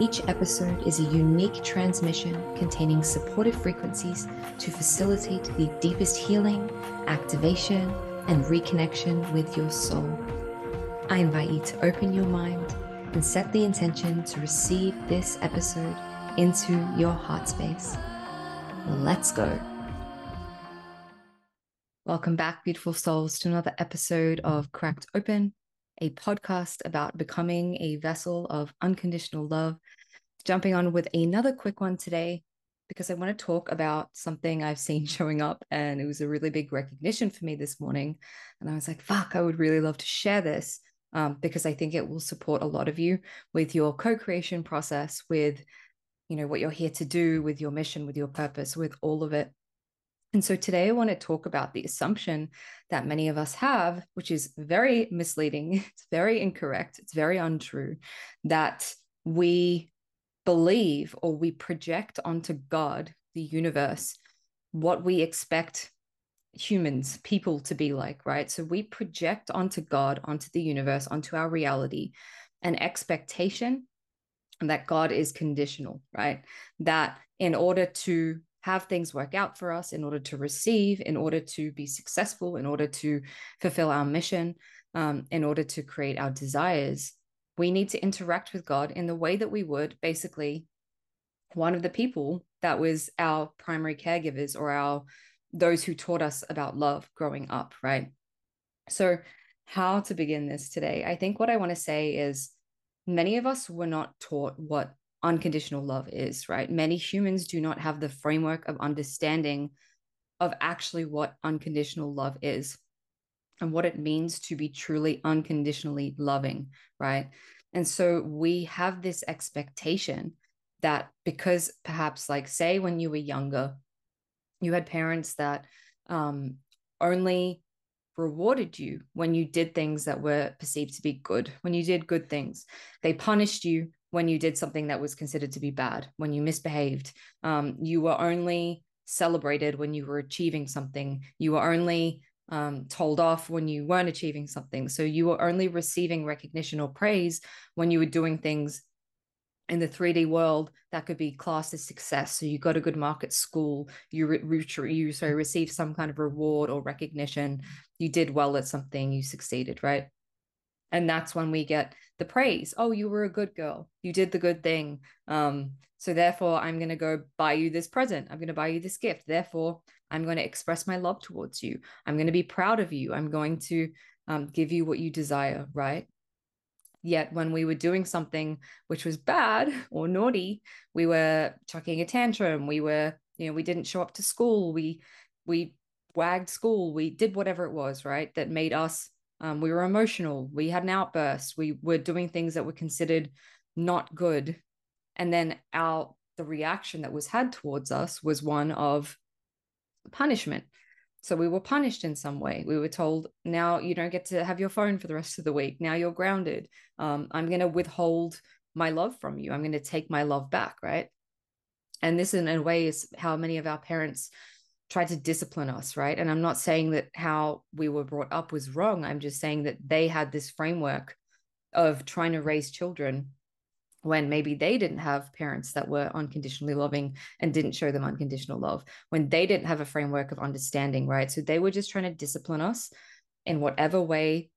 each episode is a unique transmission containing supportive frequencies to facilitate the deepest healing, activation, and reconnection with your soul. I invite you to open your mind and set the intention to receive this episode into your heart space. Let's go. Welcome back, beautiful souls, to another episode of Cracked Open a podcast about becoming a vessel of unconditional love. Jumping on with another quick one today because I want to talk about something I've seen showing up and it was a really big recognition for me this morning. And I was like, fuck, I would really love to share this um, because I think it will support a lot of you with your co creation process, with you know what you're here to do with your mission with your purpose with all of it and so today I want to talk about the assumption that many of us have, which is very misleading, it's very incorrect, it's very untrue, that we believe or we project onto God, the universe, what we expect humans, people to be like, right? So we project onto God, onto the universe, onto our reality, an expectation that God is conditional, right? That in order to have things work out for us in order to receive, in order to be successful, in order to fulfill our mission, um, in order to create our desires, we need to interact with God in the way that we would basically one of the people that was our primary caregivers or our those who taught us about love growing up, right? So, how to begin this today? I think what I want to say is many of us were not taught what unconditional love is, right? Many humans do not have the framework of understanding of actually what unconditional love is and what it means to be truly unconditionally loving, right? And so we have this expectation that because perhaps, like, say, when you were younger, you had parents that um, only rewarded you when you did things that were perceived to be good, when you did good things. They punished you when you did something that was considered to be bad, when you misbehaved. Um, you were only celebrated when you were achieving something. You were only um, told off when you weren't achieving something. So you were only receiving recognition or praise when you were doing things in the 3D world that could be classed as success. So you got a good mark at school, you re- you so received some kind of reward or recognition. You did well at something, you succeeded, right? and that's when we get the praise. Oh you were a good girl. You did the good thing. Um so therefore i'm going to go buy you this present. I'm going to buy you this gift. Therefore i'm going to express my love towards you. I'm going to be proud of you. I'm going to um, give you what you desire right? Yet when we were doing something which was bad or naughty we were chucking a tantrum. We were you know we didn't show up to school. We we wagged school. We did whatever it was right that made us um, we were emotional. We had an outburst. We were doing things that were considered not good. And then our the reaction that was had towards us was one of punishment. So we were punished in some way. We were told, now you don't get to have your phone for the rest of the week. Now you're grounded. Um, I'm going to withhold my love from you. I'm going to take my love back, right? And this, in a way, is how many of our parents tried to discipline us, right? And I'm not saying that how we were brought up was wrong. I'm just saying that they had this framework of trying to raise children when maybe they didn't have parents that were unconditionally loving and didn't show them unconditional love, when they didn't have a framework of understanding, right? So they were just trying to discipline us in whatever way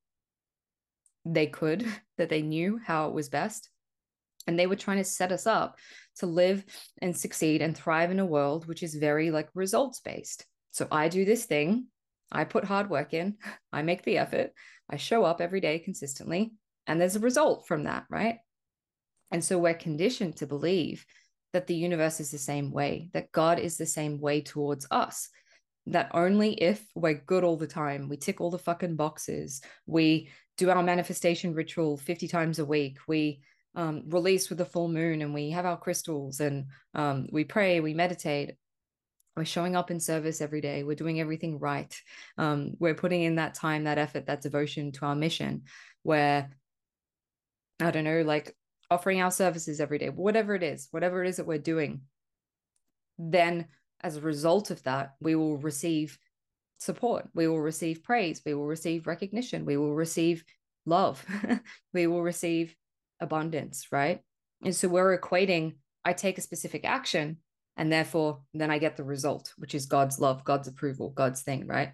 they could, that they knew how it was best. And they were trying to set us up to live and succeed and thrive in a world which is very like results based. So I do this thing, I put hard work in, I make the effort, I show up every day consistently, and there's a result from that, right? And so we're conditioned to believe that the universe is the same way, that God is the same way towards us. That only if we're good all the time, we tick all the fucking boxes, we do our manifestation ritual 50 times a week, we um, released with the full moon and we have our crystals and um, we pray, we meditate. we're showing up in service every day. We're doing everything right. Um, we're putting in that time that effort that devotion to our mission where i don't know like offering our services every day whatever it is whatever it is that we're doing. Then as a result of that we will receive support. We will receive praise. We will receive recognition. We will receive love. We will receive abundance right? And so we're equating i take a specific action and therefore then i get the result which is god's love god's approval god's thing right?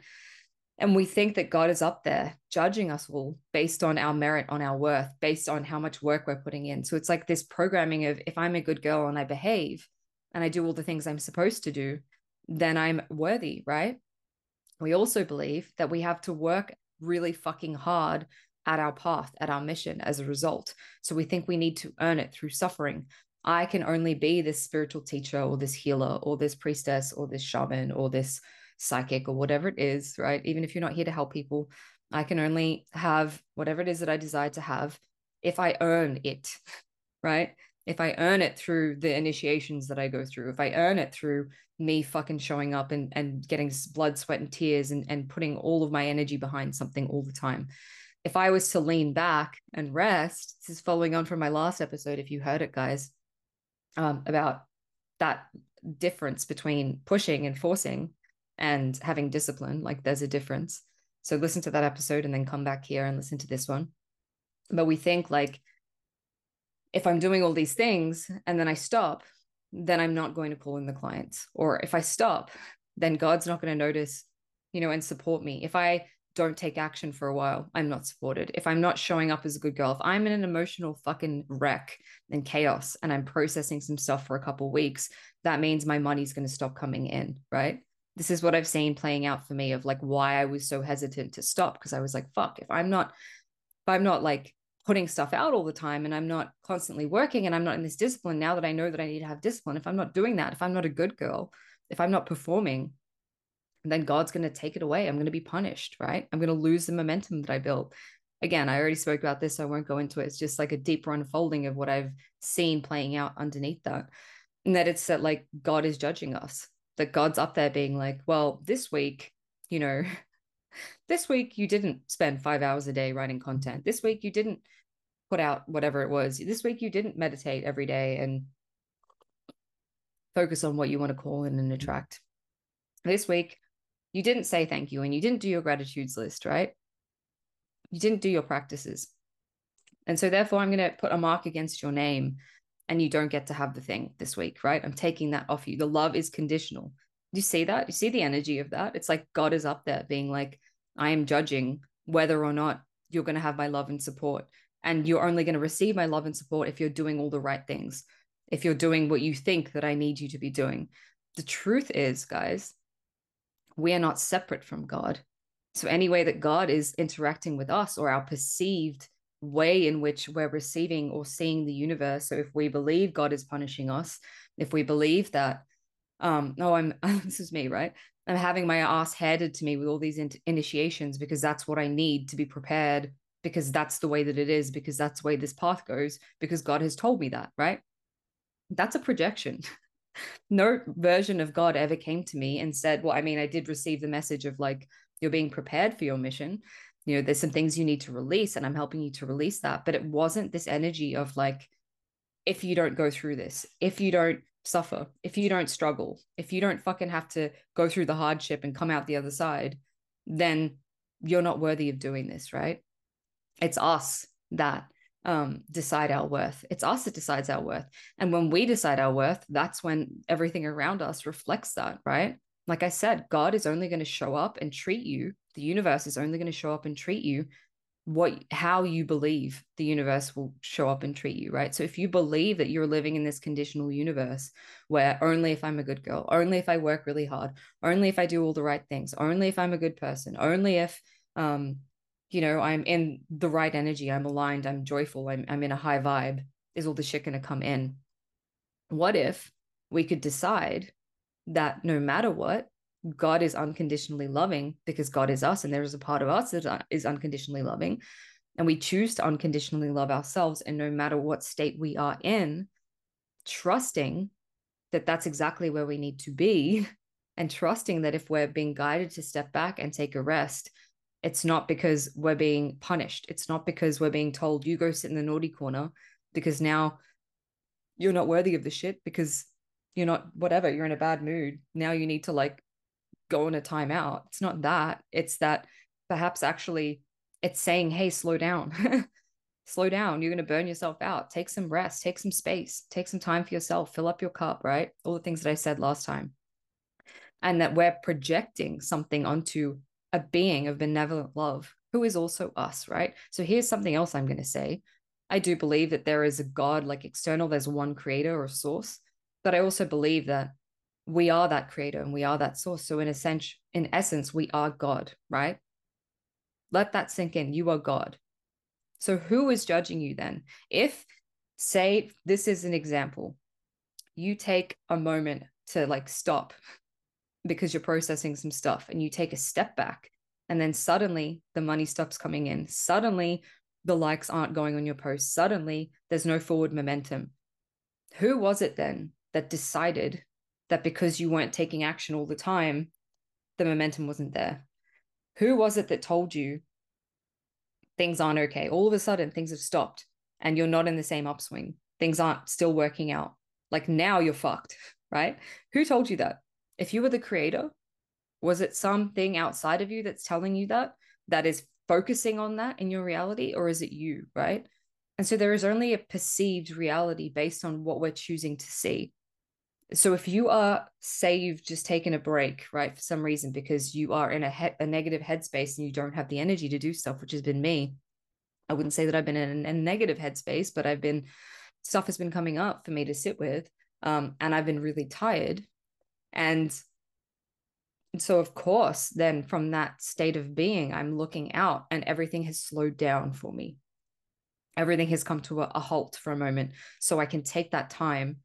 And we think that god is up there judging us all based on our merit on our worth based on how much work we're putting in. So it's like this programming of if i'm a good girl and i behave and i do all the things i'm supposed to do then i'm worthy right? We also believe that we have to work really fucking hard at our path, at our mission as a result. So we think we need to earn it through suffering, I can only be this spiritual teacher or this healer or this priestess or this shaman or this psychic or whatever it is, right? Even if you're not here to help people, I can only have whatever it is that I desire to have if I earn it, right? If I earn it through the initiations that I go through, if I earn it through me fucking showing up and, and getting blood, sweat, and tears and, and putting all of my energy behind something all the time. If I was to lean back and rest, this is following on from my last episode, if you heard it, guys um, about that difference between pushing and forcing and having discipline. Like there's a difference. So listen to that episode and then come back here and listen to this one. But we think like, if I'm doing all these things and then I stop, then I'm not going to call in the clients. Or if I stop, then God's not going to notice, you know, and support me. If I don't take action for a while, I'm not supported. If I'm not showing up as a good girl, if I'm in an emotional fucking wreck and chaos and I'm processing some stuff for a couple weeks, that means my money's going to stop coming in, right? This is what I've seen playing out for me of like why I was so hesitant to stop because I was like, fuck, if I'm not, if I'm not like putting stuff out all the time and I'm not constantly working and I'm not in this discipline now that I know that I need to have discipline, if I'm not doing that, if I'm not a good girl, if I'm not performing, then God's going to take it away. I'm going to be punished, right? I'm going to lose the momentum that I built. Again, I already spoke about this, so I won't go into it. It's just like a deeper unfolding of what I've seen playing out underneath that. And that it's that like God is judging us, that God's up there being like, well, this week, you know, this week you didn't spend five hours a day writing content. This week you didn't put out whatever it was. This week you didn't meditate every day and focus on what you want to call in and attract. This week you didn't say thank you and you didn't do your gratitudes list, right? You didn't do your practices. And so, therefore, I'm going to put a mark against your name and you don't get to have the thing this week, right? I'm taking that off you. The love is conditional. You see that? You see the energy of that? It's like God is up there being like, I am judging whether or not you're going to have my love and support. And you're only going to receive my love and support if you're doing all the right things, if you're doing what you think that I need you to be doing. The truth is, guys, we are not separate from God. So, any way that God is interacting with us or our perceived way in which we're receiving or seeing the universe. So, if we believe God is punishing us, if we believe that, um, oh, I'm, this is me, right? I'm having my ass handed to me with all these in- initiations because that's what I need to be prepared, because that's the way that it is, because that's the way this path goes, because God has told me that, right? That's a projection. no version of God ever came to me and said, Well, I mean, I did receive the message of like, you're being prepared for your mission. You know, there's some things you need to release, and I'm helping you to release that. But it wasn't this energy of like, if you don't go through this, if you don't suffer, if you don't struggle, if you don't fucking have to go through the hardship and come out the other side, then you're not worthy of doing this, right? It's us that um, decide our worth. It's us that decides our worth. And when we decide our worth, that's when everything around us reflects that, right? Like I said, God is only going to show up and treat you. The universe is only going to show up and treat you what how you believe the universe will show up and treat you right so if you believe that you're living in this conditional universe where only if i'm a good girl only if i work really hard only if i do all the right things only if i'm a good person only if um you know, I'm in the right energy, I'm aligned, I'm joyful, I'm, I'm in a high vibe, is all the shit going to come in? What if we could decide that no matter what, God is unconditionally loving because God is us and there is a part of us that uh, is unconditionally loving. And we choose to unconditionally love ourselves. And no matter what state we are in, trusting that that's exactly where we need to be and trusting that if we're being guided to step back and take a rest, it's not because we're being punished. It's not because we're being told, you go sit in the naughty corner because now you're not worthy of the shit because you're not whatever, you're in a bad mood. Now you need to like go on a timeout. It's not that. It's that perhaps actually it's saying, hey, slow down. slow down. You're going to burn yourself out. Take some rest, take some space, take some time for yourself, fill up your cup, right? All the things that I said last time. And that we're projecting something onto a being of benevolent love who is also us, right? So here's something else I'm going to say. I do believe that there is a God, like external, there's one creator or source. But I also believe that we are that creator and we are that source. So in a sense, in essence, we are God, right? Let that sink in. You are God. So who is judging you then? If, say, this is an example, you take a moment to like stop because you're processing some stuff and you take a step back and then suddenly the money stops coming in. Suddenly the likes aren't going on your post. Suddenly there's no forward momentum. Who was it then that decided that because you weren't taking action all the time, the momentum wasn't there? Who was it that told you things aren't okay. All of a sudden, things have stopped and you're not in the same upswing. Things aren't still working out. Like now you're fucked, right? Who told you that? If you were the creator, was it something outside of you that's telling you that, that is focusing on that in your reality, or is it you, right? And so there is only a perceived reality based on what we're choosing to see. So if you are, say, you've just taken a break, right, for some reason because you are in a, he- a negative headspace and you don't have the energy to do stuff, which has been me. I wouldn't say that I've been in a negative headspace, but I've been stuff has been coming up for me to sit with, um, and I've been really tired, and so of course, then from that state of being, I'm looking out, and everything has slowed down for me. Everything has come to a, a halt for a moment, so I can take that time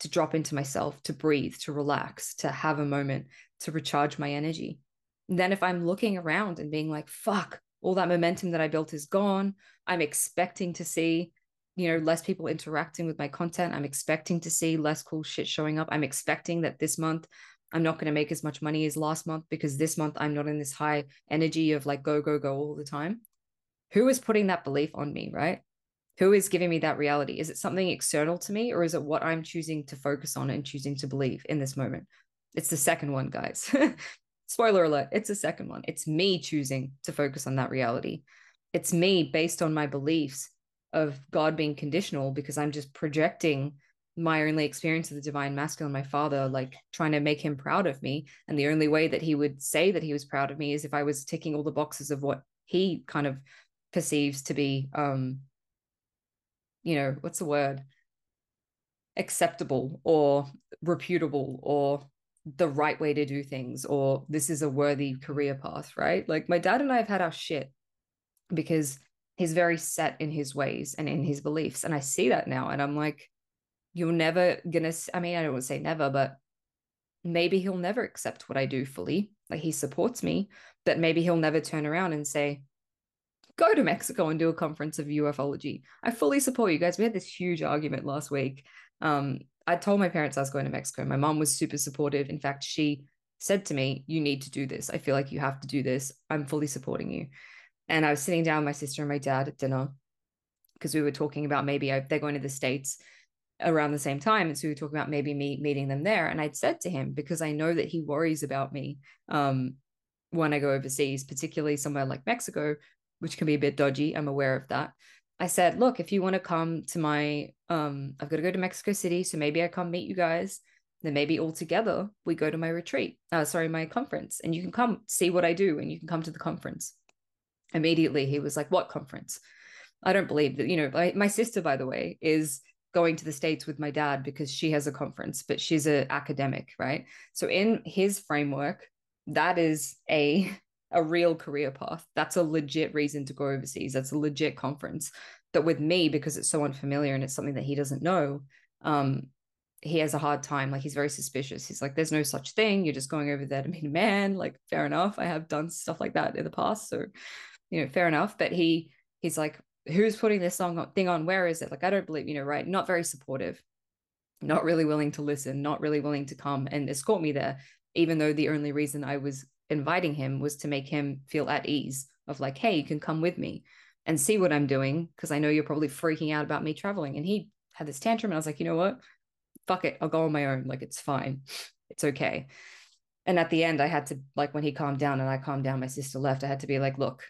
to drop into myself, to breathe, to relax, to have a moment, to recharge my energy. And then if I'm looking around and being like, fuck, all that momentum that I built is gone, I'm expecting to see, you know, less people interacting with my content. I'm expecting to see less cool shit showing up. I'm expecting that this month I'm not going to make as much money as last month because this month I'm not in this high energy of like go, go, go all the time. Who is putting that belief on me, right? Who is giving me that reality? Is it something external to me or is it what I'm choosing to focus on and choosing to believe in this moment? It's the second one, guys. Spoiler alert, it's the second one. It's me choosing to focus on that reality. It's me based on my beliefs of God being conditional because I'm just projecting my only experience of the divine masculine, my father, like trying to make him proud of me. And the only way that he would say that he was proud of me is if I was ticking all the boxes of what he kind of perceives to be um you know, what's the word? Acceptable or reputable or the right way to do things or this is a worthy career path, right? Like my dad and I have had our shit because he's very set in his ways and in his beliefs. And I see that now. And I'm like, you're never gonna, I mean, I don't want to say never, but maybe he'll never accept what I do fully. Like he supports me, but maybe he'll never turn around and say, go to Mexico and do a conference of ufology. I fully support you guys. We had this huge argument last week. Um, I told my parents I was going to Mexico. My mom was super supportive. In fact, she said to me, You need to do this. I feel like you have to do this. I'm fully supporting you. And I was sitting down with my sister and my dad at dinner because we were talking about maybe I, they're going to the States around the same time. And so we were talking about maybe me meeting them there. And I'd said to him, because I know that he worries about me um, when I go overseas, particularly somewhere like Mexico, which can be a bit dodgy. I'm aware of that. I said, look, if you want to come to my, um, I've got to go to Mexico City, so maybe I come meet you guys. Then maybe all together we go to my retreat. Uh, sorry, my conference, and you can come see what I do, and you can come to the conference. Immediately, he was like, "What conference?" I don't believe that. You know, my, my sister, by the way, is going to the states with my dad because she has a conference, but she's an academic, right? So in his framework, that is a a real career path. That's a legit reason to go overseas. That's a legit conference. But with me, because it's so unfamiliar and it's something that he doesn't know, um, he has a hard time. Like he's very suspicious. He's like, there's no such thing. You're just going over there to meet a man. Like, fair enough. I have done stuff like that in the past. So, you know, fair enough. But he he's like, who's putting this song thing on? Where is it? Like, I don't believe, you know, right? Not very supportive, not really willing to listen, not really willing to come and escort me there even though the only reason I was inviting him was to make him feel at ease of like, hey, you can come with me and see what I'm doing because I know you're probably freaking out about me traveling. And he had this tantrum, and I was like, you know what? Fuck it, I'll go on my own. Like, it's fine, it's okay. And at the end, I had to, like, when he calmed down and I calmed down, my sister left, I had to be like, look,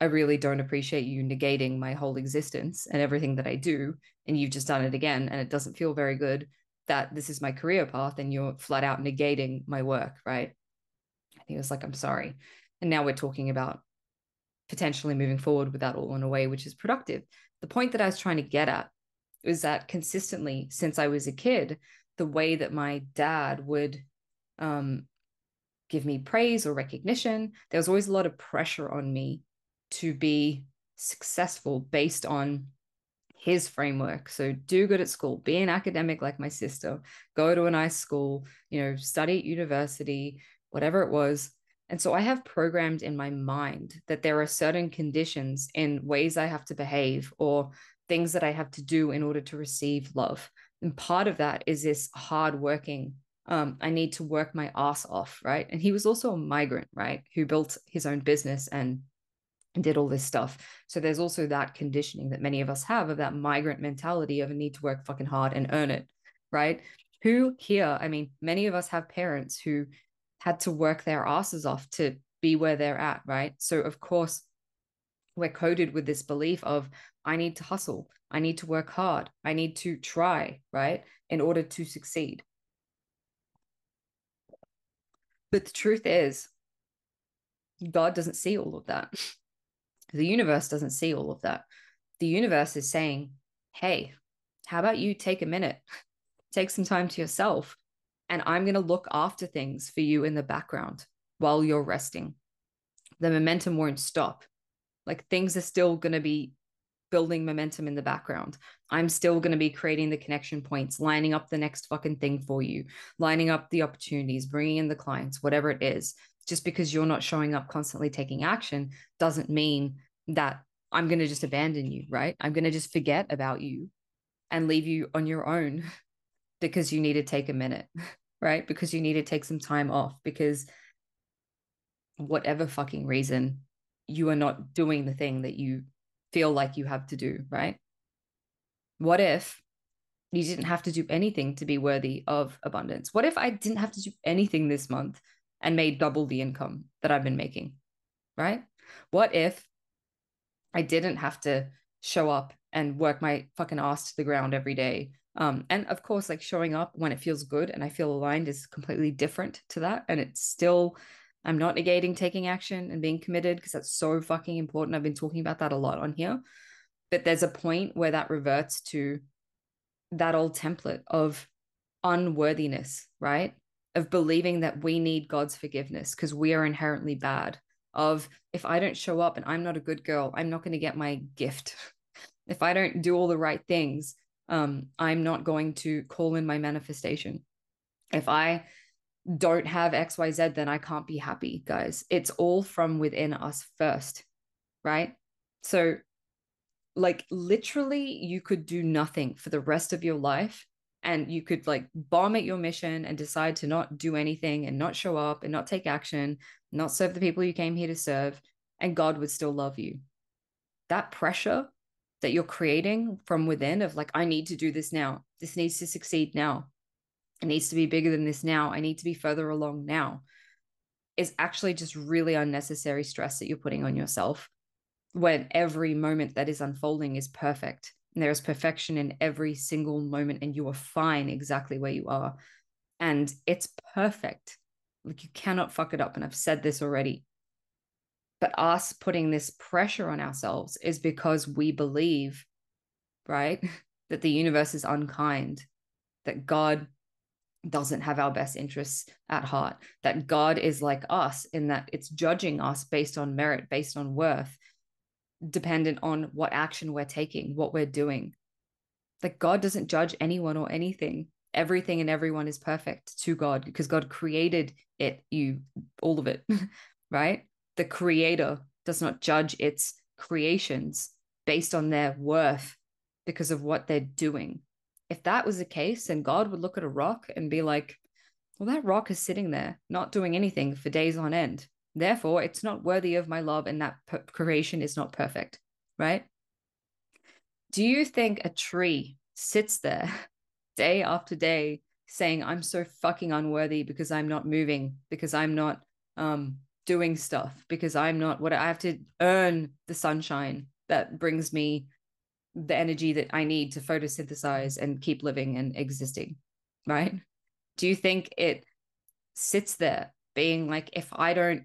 I really don't appreciate you negating my whole existence and everything that I do. And you've just done it again. And it doesn't feel very good that this is my career path and you're flat out negating my work. Right. And he was like, I'm sorry. And now we're talking about potentially moving forward with that all in a way which is productive. The point that I was trying to get at was that consistently since I was a kid, the way that my dad would um, give me praise or recognition, there was always a lot of pressure on me to be successful based on his framework. So do good at school, be an academic like my sister, go to a nice school, you know, study at university, whatever it was. And so I have programmed in my mind that there are certain conditions and ways I have to behave or things that I have to do in order to receive love. And part of that is this hard working. Um, I need to work my ass off, right? And he was also a migrant, right? Who built his own business and did all this stuff. So there's also that conditioning that many of us have of that migrant mentality of a need to work fucking hard and earn it, right? Who here, I mean, many of us have parents who had to work their asses off to be where they're at, right? So, of course, we're coded with this belief of I need to hustle, I need to work hard, I need to try, right? In order to succeed. But the truth is, God doesn't see all of that. The universe doesn't see all of that. The universe is saying, hey, how about you take a minute, take some time to yourself, and I'm going to look after things for you in the background while you're resting. The momentum won't stop. Like things are still going to be building momentum in the background. I'm still going to be creating the connection points, lining up the next fucking thing for you, lining up the opportunities, bringing in the clients, whatever it is. Just because you're not showing up constantly taking action doesn't mean that I'm going to just abandon you, right? I'm going to just forget about you and leave you on your own because you need to take a minute, right? Because you need to take some time off because whatever fucking reason you are not doing the thing that you feel like you have to do, right? What if you didn't have to do anything to be worthy of abundance? What if I didn't have to do anything this month and made double the income that I've been making, right? What if I didn't have to show up and work my fucking ass to the ground every day um, and of course, like showing up when it feels good and I feel aligned is completely different to that. And it's still, I'm not negating taking action and being committed because that's so fucking important. I've been talking about that a lot on here. But there's a point where that reverts to that old template of unworthiness, right? Of believing that we need God's forgiveness because we are inherently bad. Of if I don't show up and I'm not a good girl, I'm not going to get my gift. if I don't do all the right things, um, I'm not going to call in my manifestation. If I don't have XYZ, then I can't be happy, guys. It's all from within us first, right? So, like, literally, you could do nothing for the rest of your life and you could like bomb at your mission and decide to not do anything and not show up and not take action, not serve the people you came here to serve, and God would still love you. That pressure that you're creating from within of like, I need to do this now. This needs to succeed now. It needs to be bigger than this now. I need to be further along now is actually just really unnecessary stress that you're putting on yourself when every moment that is unfolding is perfect. There is perfection in every single moment, and you are fine exactly where you are. And it's perfect. Like you cannot fuck it up. And I've said this already. But us putting this pressure on ourselves is because we believe, right, that the universe is unkind, that God doesn't have our best interests at heart, that God is like us in that it's judging us based on merit, based on worth, dependent on what action we're taking, what we're doing. That God doesn't judge anyone or anything. Everything and everyone is perfect to God because God created it, you, all of it, right? the creator does not judge its creations based on their worth because of what they're doing. If that was the case, then God would look at a rock and be like, Well, that rock is sitting there, not doing anything for days on end. Therefore, it's not worthy of my love, and that per- creation is not perfect, right? Do you think a tree sits there day after day saying, I'm so fucking unworthy because I'm not moving, because I'm not um, doing stuff, because I'm not what I have to earn the sunshine that brings me the energy that I need to photosynthesize and keep living and existing, right? Do you think it sits there being like, if I don't,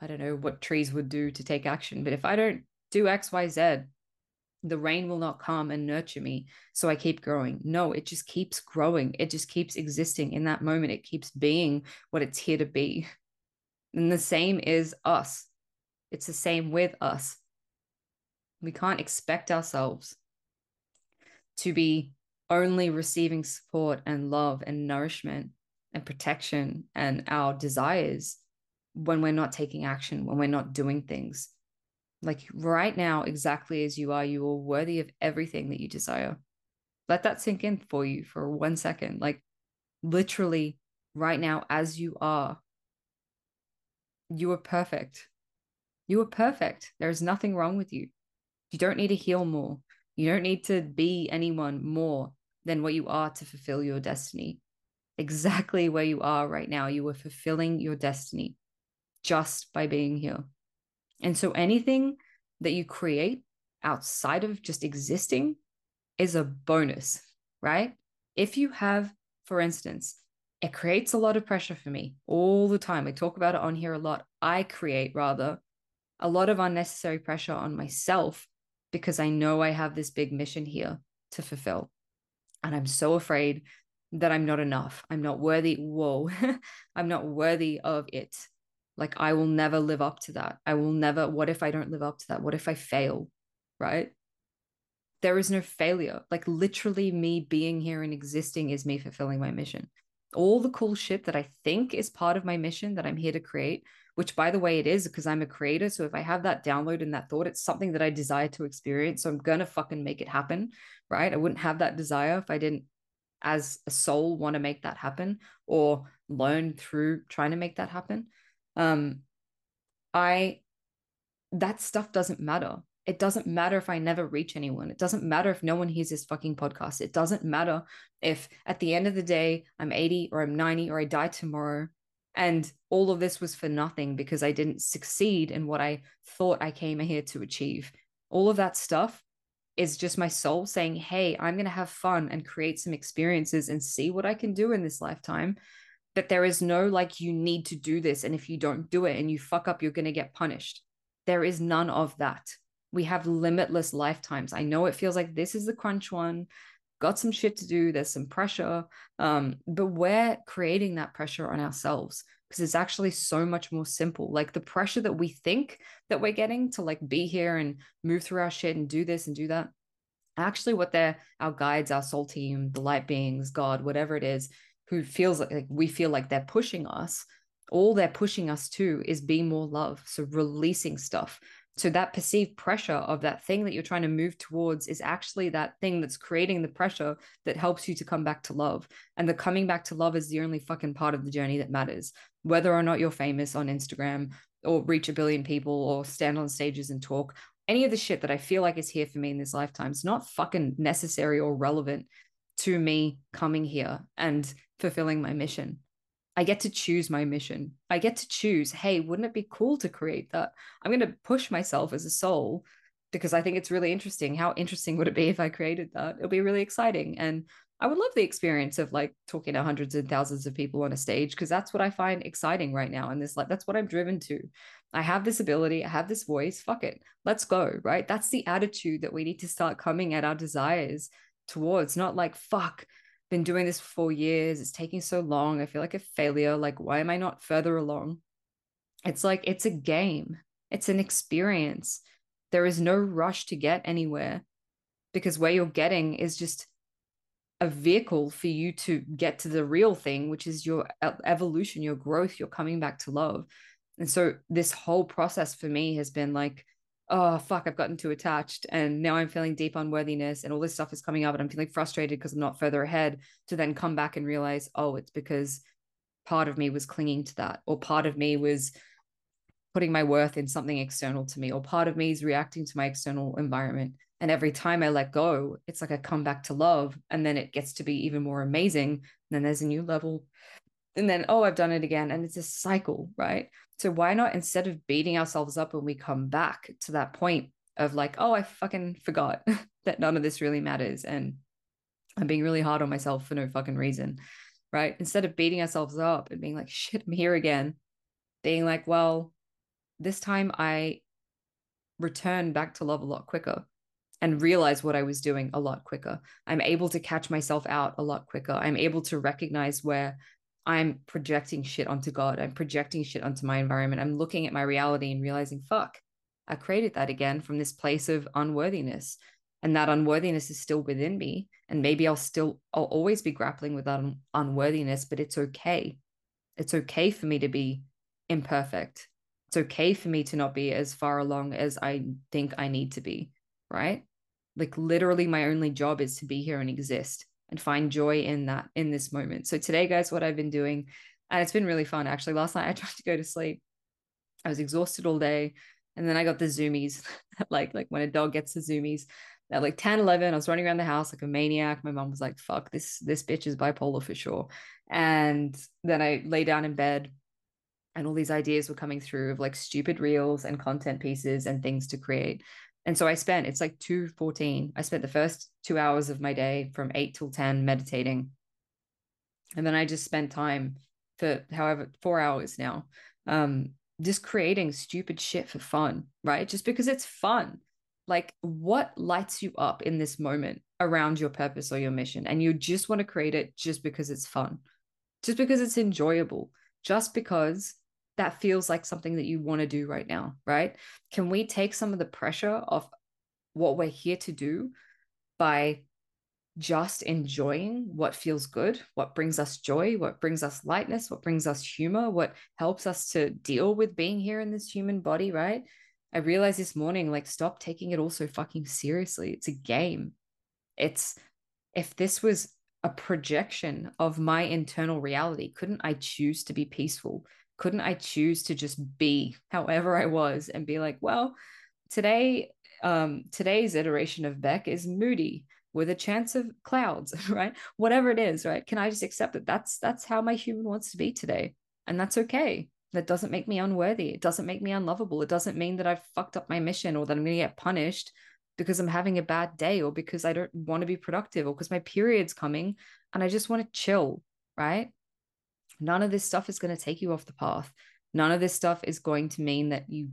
I don't know what trees would do to take action, but if I don't do X, Y, Z, the rain will not come and nurture me. So I keep growing. No, it just keeps growing. It just keeps existing in that moment. It keeps being what it's here to be. And the same is us. It's the same with us. We can't expect ourselves to be only receiving support and love and nourishment and protection and our desires when we're not taking action, when we're not doing things. Like right now, exactly as you are, you are worthy of everything that you desire. Let that sink in for you for one second. Like literally, right now, as you are, you are perfect. You are perfect. There is nothing wrong with you. You don't need to heal more. You don't need to be anyone more than what you are to fulfill your destiny. Exactly where you are right now, you are fulfilling your destiny just by being here. And so anything that you create outside of just existing is a bonus, right? If you have, for instance, it creates a lot of pressure for me all the time. I talk about it on here a lot. I create rather a lot of unnecessary pressure on myself because I know I have this big mission here to fulfill. And I'm so afraid that I'm not enough. I'm not worthy. Whoa, I'm not worthy of it. Like, I will never live up to that. I will never. What if I don't live up to that? What if I fail? Right? There is no failure. Like, literally, me being here and existing is me fulfilling my mission. All the cool shit that I think is part of my mission that I'm here to create, which by the way, it is because I'm a creator. So if I have that download and that thought, it's something that I desire to experience. So I'm to fucking make it happen. Right? I wouldn't have that desire if I didn't as a soul want to make that happen or learn through trying to make that happen um i that stuff doesn't matter. It doesn't matter if i never reach anyone. It doesn't matter if no one hears this fucking podcast. It doesn't matter if at the end of the day i'm 80 or i'm 90 or i die tomorrow and all of this was for nothing because i didn't succeed in what i thought i came here to achieve. All of that stuff is just my soul saying hey i'm going to have fun and create some experiences and see what i can do in this lifetime that there is no like you need to do this and if you don't do it and you fuck up you're going to get punished. There is none of that. We have limitless lifetimes. I know it feels like this is the crunch one. Got some shit to do. There's some pressure. Um but we're creating that pressure on ourselves because it's actually so much more simple. Like the pressure that we think that we're getting to like be here and move through our shit and do this and do that actually what they're our guides our soul team the light beings god whatever it is who feels like, we feel like they're pushing us all they're pushing us to is be more love. So releasing stuff. So that perceived pressure of that thing that you're trying to move towards is actually that thing that's creating the pressure that helps you to come back to love. And the coming back to love is the only fucking part of the journey that matters. Whether or not you're famous on instagram or reach a billion people or stand on stages and talk any of the shit that i feel like is here for me in this lifetime is not fucking necessary or relevant to me coming here. And fulfilling my mission. I get to choose my mission. I get to choose, hey, wouldn't it be cool to create that? I'm going to push myself as a soul because I think it's really interesting. How interesting would it be if I created that? It'll be really exciting. And I would love the experience of like talking to hundreds and thousands of people on a stage because that's what I find exciting right now. And this like that's what I'm driven to. I have this ability, I have this voice. Fuck it. Let's go. Right. That's the attitude that we need to start coming at our desires towards, not like, fuck, been doing this for four years. It's taking so long. I feel like a failure. Like, why am I not further along? It's like, it's a game, it's an experience. There is no rush to get anywhere because where you're getting is just a vehicle for you to get to the real thing, which is your evolution, your growth, your coming back to love. And so, this whole process for me has been like, oh fuck i've gotten too attached and now i'm feeling deep unworthiness and all this stuff is coming up and i'm feeling frustrated because i'm not further ahead to then come back and realize oh it's because part of me was clinging to that, or part of me was putting my worth in something external to me, or part of me is reacting to my external environment. And every time I let go, it's like I come back to love, and then it gets to be even more amazing. And then there's a new level. And then, oh, I've done it again. And it's a cycle, right? So why not instead of beating ourselves up when we come back to that point of like, oh, I fucking forgot that none of this really matters. And I'm being really hard on myself for no fucking reason, right? Instead of beating ourselves up and being like, shit, I'm here again, being like, well, this time I return back to love a lot quicker and realize what I was doing a lot quicker. I'm able to catch myself out a lot quicker. I'm able to recognize where I'm projecting shit onto God. I'm projecting shit onto my environment. I'm looking at my reality and realizing, fuck, I created that again from this place of unworthiness. And that unworthiness is still within me. And maybe I'll still, I'll always be grappling with that un- unworthiness, but it's okay. It's okay for me to be imperfect. It's okay for me to not be as far along as I think I need to be, right? Like literally, my only job is to be here and exist and find joy in that in this moment. So today, guys, what I've been doing, and it's been really fun actually. Last night I tried to go to sleep. I was exhausted all day. And then I got the zoomies, like like when a dog gets the zoomies. At like 10, 11, I was running around the house like a maniac. My mom was like, fuck, this this bitch is bipolar for sure. And then I lay down in bed and all these ideas were coming through of like stupid reels and content pieces and things to create. And so I spent, it's like 214. I spent the first two hours of my day from 8 till 10 meditating. And then I just spent time for however, four hours now, um, just creating stupid shit for fun, right? Just because it's fun. Like, what lights you up in this moment around your purpose or your mission? And you just want to create it just because it's fun, just because it's enjoyable, just because that feels like something that you want to do right now, right? Can we take some of the pressure off what we're here to do by just enjoying what feels good, what brings us joy, what brings us lightness, what brings us humor, what helps us to deal with being here in this human body, right? I realized this morning, like, stop taking it all so fucking seriously. It's a game. It's if this was a projection of my internal reality, couldn't I choose to be peaceful? Couldn't I choose to just be however I was and be like, well, today, um, today's iteration of Bec is moody with a chance of clouds, right? Whatever it is, right? Can I just accept that that's that's how my human wants to be today? And that's okay. That doesn't make me unworthy. It doesn't make me unlovable. It doesn't mean that I've fucked up my mission or that I'm gonna get punished because I'm having a bad day or because I don't want to be productive or because my period's coming and I just want to chill, right? None of this stuff is going to take you off the path. None of this stuff is going to mean that you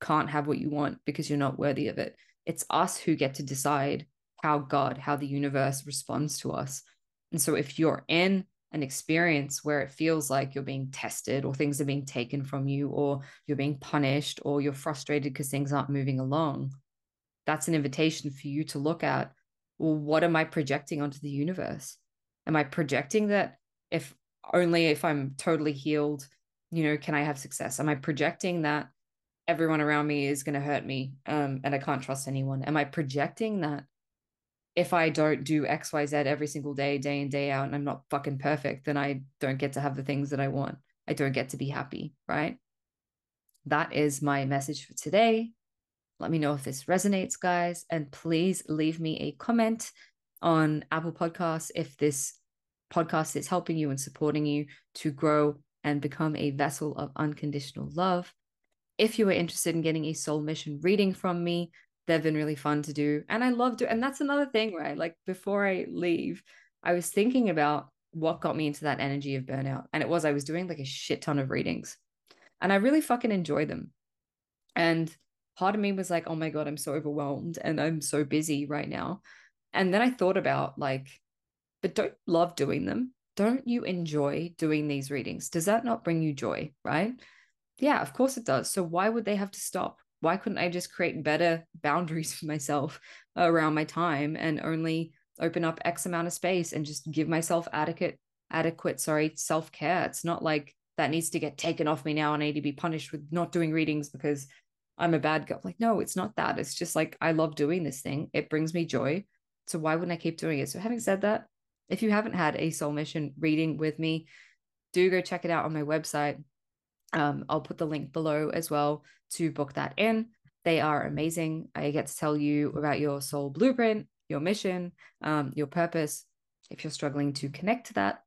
can't have what you want because you're not worthy of it. It's us who get to decide how God, how the universe responds to us. And so if you're in an experience where it feels like you're being tested or things are being taken from you or you're being punished or you're frustrated because things aren't moving along, that's an invitation for you to look at well, what am I projecting onto the universe? Am I projecting that if only if I'm totally healed, you know, can I have success? Am I projecting that everyone around me is going to hurt me um, and I can't trust anyone? Am I projecting that if I don't do X, Y, Z every single day, day in, day out, and I'm not fucking perfect, then I don't get to have the things that I want. I don't get to be happy, right? That is my message for today. Let me know if this resonates, guys. And please leave me a comment on Apple Podcasts if this podcast is helping you and supporting you to grow and become a vessel of unconditional love. If you are interested in getting a soul mission reading from me, they've been really fun to do. And I love doing, and that's another thing, right? Like before I leave, I was thinking about what got me into that energy of burnout. And it was I was doing like a shit ton of readings and I really fucking enjoy them. And part of me was like, oh my God, I'm so overwhelmed and I'm so busy right now. And then I thought about like, but don't love doing them. Don't you enjoy doing these readings? Does that not bring you joy? Right. Yeah, of course it does. So why would they have to stop? why couldn't I just create better boundaries for myself around my time and only open up X amount of space and just give myself adequate, adequate, sorry, self care? It's not like that needs to get taken off me now and I need to be punished with not doing readings because I'm a bad girl. Like, no, it's not that. It's just like I love doing this thing. It brings me joy. So why wouldn't I keep doing it? So having said that, if you haven't had a soul mission reading with me, do go check it out on my website. Um, I'll put the link below as well to book that in. They are amazing. I get to tell you about your soul blueprint, your mission, um, your purpose. If you're struggling to connect to that,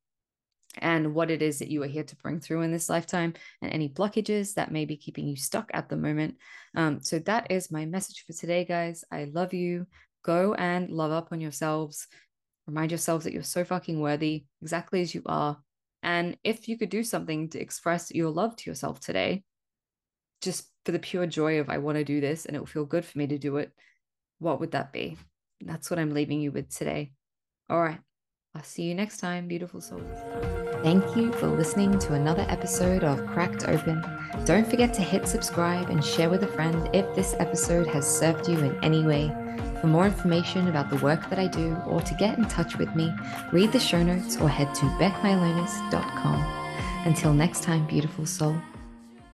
and what it is that you are here to bring through in this lifetime and any blockages that may be keeping you stuck at the moment. Um, so that is my message for today, guys. I love you. Go and love up on yourselves. Remind yourselves that you're so fucking worthy, exactly as you are. And if you could do something to express your love to yourself today, just for the pure joy of I want to do this and it will feel good for me to do it, what would that be? That's what I'm leaving you with today. All right. I'll see you next time, beautiful souls. Thank you for listening to another episode of Cracked Open. Don't forget to hit subscribe and share with a friend if this episode has served you in any way. For more information about the work that I do or to get in touch with me, read the show notes or head to becmylonas.com. Until next time, beautiful soul.